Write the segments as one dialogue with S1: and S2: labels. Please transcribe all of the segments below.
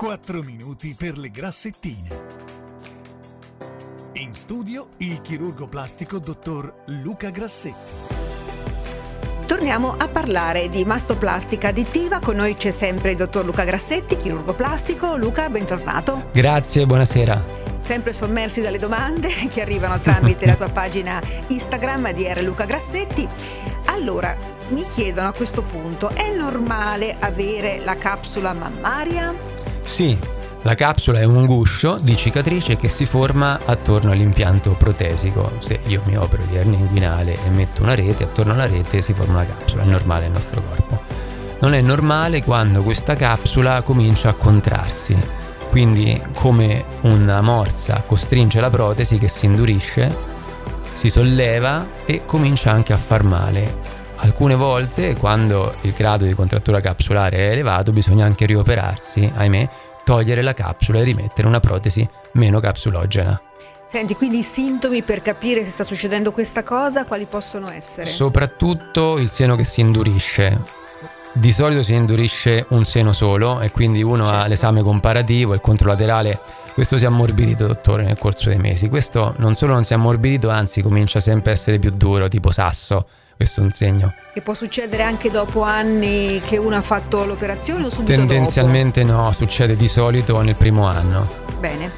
S1: 4 minuti per le grassettine. In studio il chirurgo plastico dottor Luca Grassetti.
S2: Torniamo a parlare di mastoplastica additiva. Con noi c'è sempre il dottor Luca Grassetti, chirurgo plastico. Luca, bentornato.
S3: Grazie, buonasera.
S2: Sempre sommersi dalle domande che arrivano tramite la tua pagina Instagram di R. Luca Grassetti. Allora, mi chiedono a questo punto, è normale avere la capsula mammaria?
S3: Sì, la capsula è un guscio di cicatrice che si forma attorno all'impianto protesico. Se io mi opero di ernia inguinale e metto una rete, attorno alla rete si forma una capsula, è normale nel nostro corpo. Non è normale quando questa capsula comincia a contrarsi, quindi come una morsa costringe la protesi che si indurisce, si solleva e comincia anche a far male. Alcune volte, quando il grado di contrattura capsulare è elevato, bisogna anche rioperarsi, ahimè, togliere la capsula e rimettere una protesi meno capsulogena.
S2: Senti, quindi i sintomi per capire se sta succedendo questa cosa, quali possono essere?
S3: Soprattutto il seno che si indurisce. Di solito si indurisce un seno solo e quindi uno certo. ha l'esame comparativo, il controlaterale, questo si è ammorbidito dottore nel corso dei mesi. Questo non solo non si è ammorbidito, anzi comincia sempre a essere più duro, tipo sasso questo è un segno.
S2: E può succedere anche dopo anni che uno ha fatto l'operazione o subito
S3: Tendenzialmente
S2: dopo?
S3: no, succede di solito nel primo anno.
S2: Bene.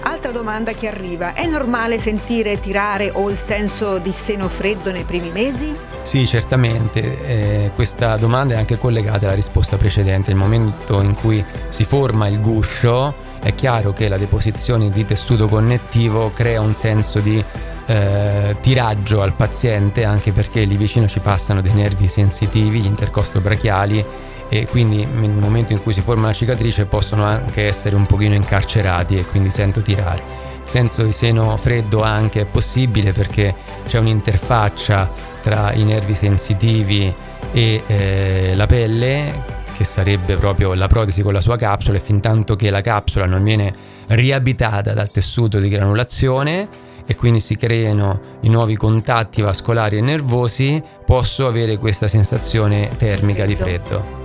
S2: Altra domanda che arriva, è normale sentire tirare o il senso di seno freddo nei primi mesi?
S3: Sì, certamente. Eh, questa domanda è anche collegata alla risposta precedente. Nel momento in cui si forma il guscio, è chiaro che la deposizione di tessuto connettivo crea un senso di eh, tiraggio al paziente anche perché lì vicino ci passano dei nervi sensitivi, gli intercostobrachiali e quindi nel momento in cui si forma la cicatrice possono anche essere un pochino incarcerati e quindi sento tirare. Il senso di seno freddo anche è possibile perché c'è un'interfaccia tra i nervi sensitivi e eh, la pelle che sarebbe proprio la protesi con la sua capsula e fin tanto che la capsula non viene riabitata dal tessuto di granulazione e quindi si creano i nuovi contatti vascolari e nervosi, posso avere questa sensazione termica di freddo.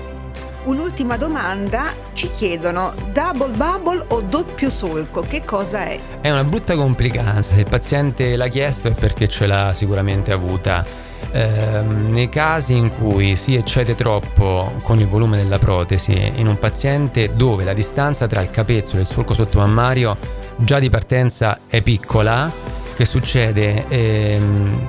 S2: Un'ultima domanda, ci chiedono double bubble o doppio solco, che cosa è?
S3: È una brutta complicanza, se il paziente l'ha chiesto è perché ce l'ha sicuramente avuta. Eh, nei casi in cui si eccede troppo con il volume della protesi in un paziente dove la distanza tra il capezzolo e il solco sottomammario già di partenza è piccola, che succede? Eh,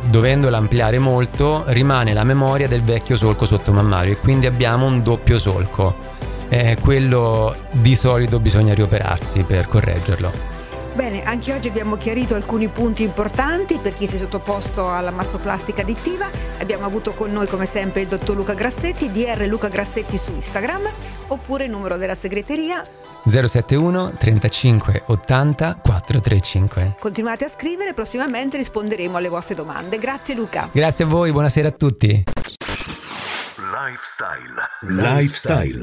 S3: dovendola ampliare molto rimane la memoria del vecchio solco sottomammario e quindi abbiamo un doppio solco. Eh, quello di solito bisogna rioperarsi per correggerlo.
S2: Bene, anche oggi abbiamo chiarito alcuni punti importanti per chi si è sottoposto alla mastoplastica additiva. Abbiamo avuto con noi come sempre il dottor Luca Grassetti, DR Luca Grassetti su Instagram, oppure il numero della segreteria
S3: 071 35 80 435.
S2: Continuate a scrivere, prossimamente risponderemo alle vostre domande. Grazie Luca.
S3: Grazie a voi, buonasera a tutti.
S1: Lifestyle. Lifestyle.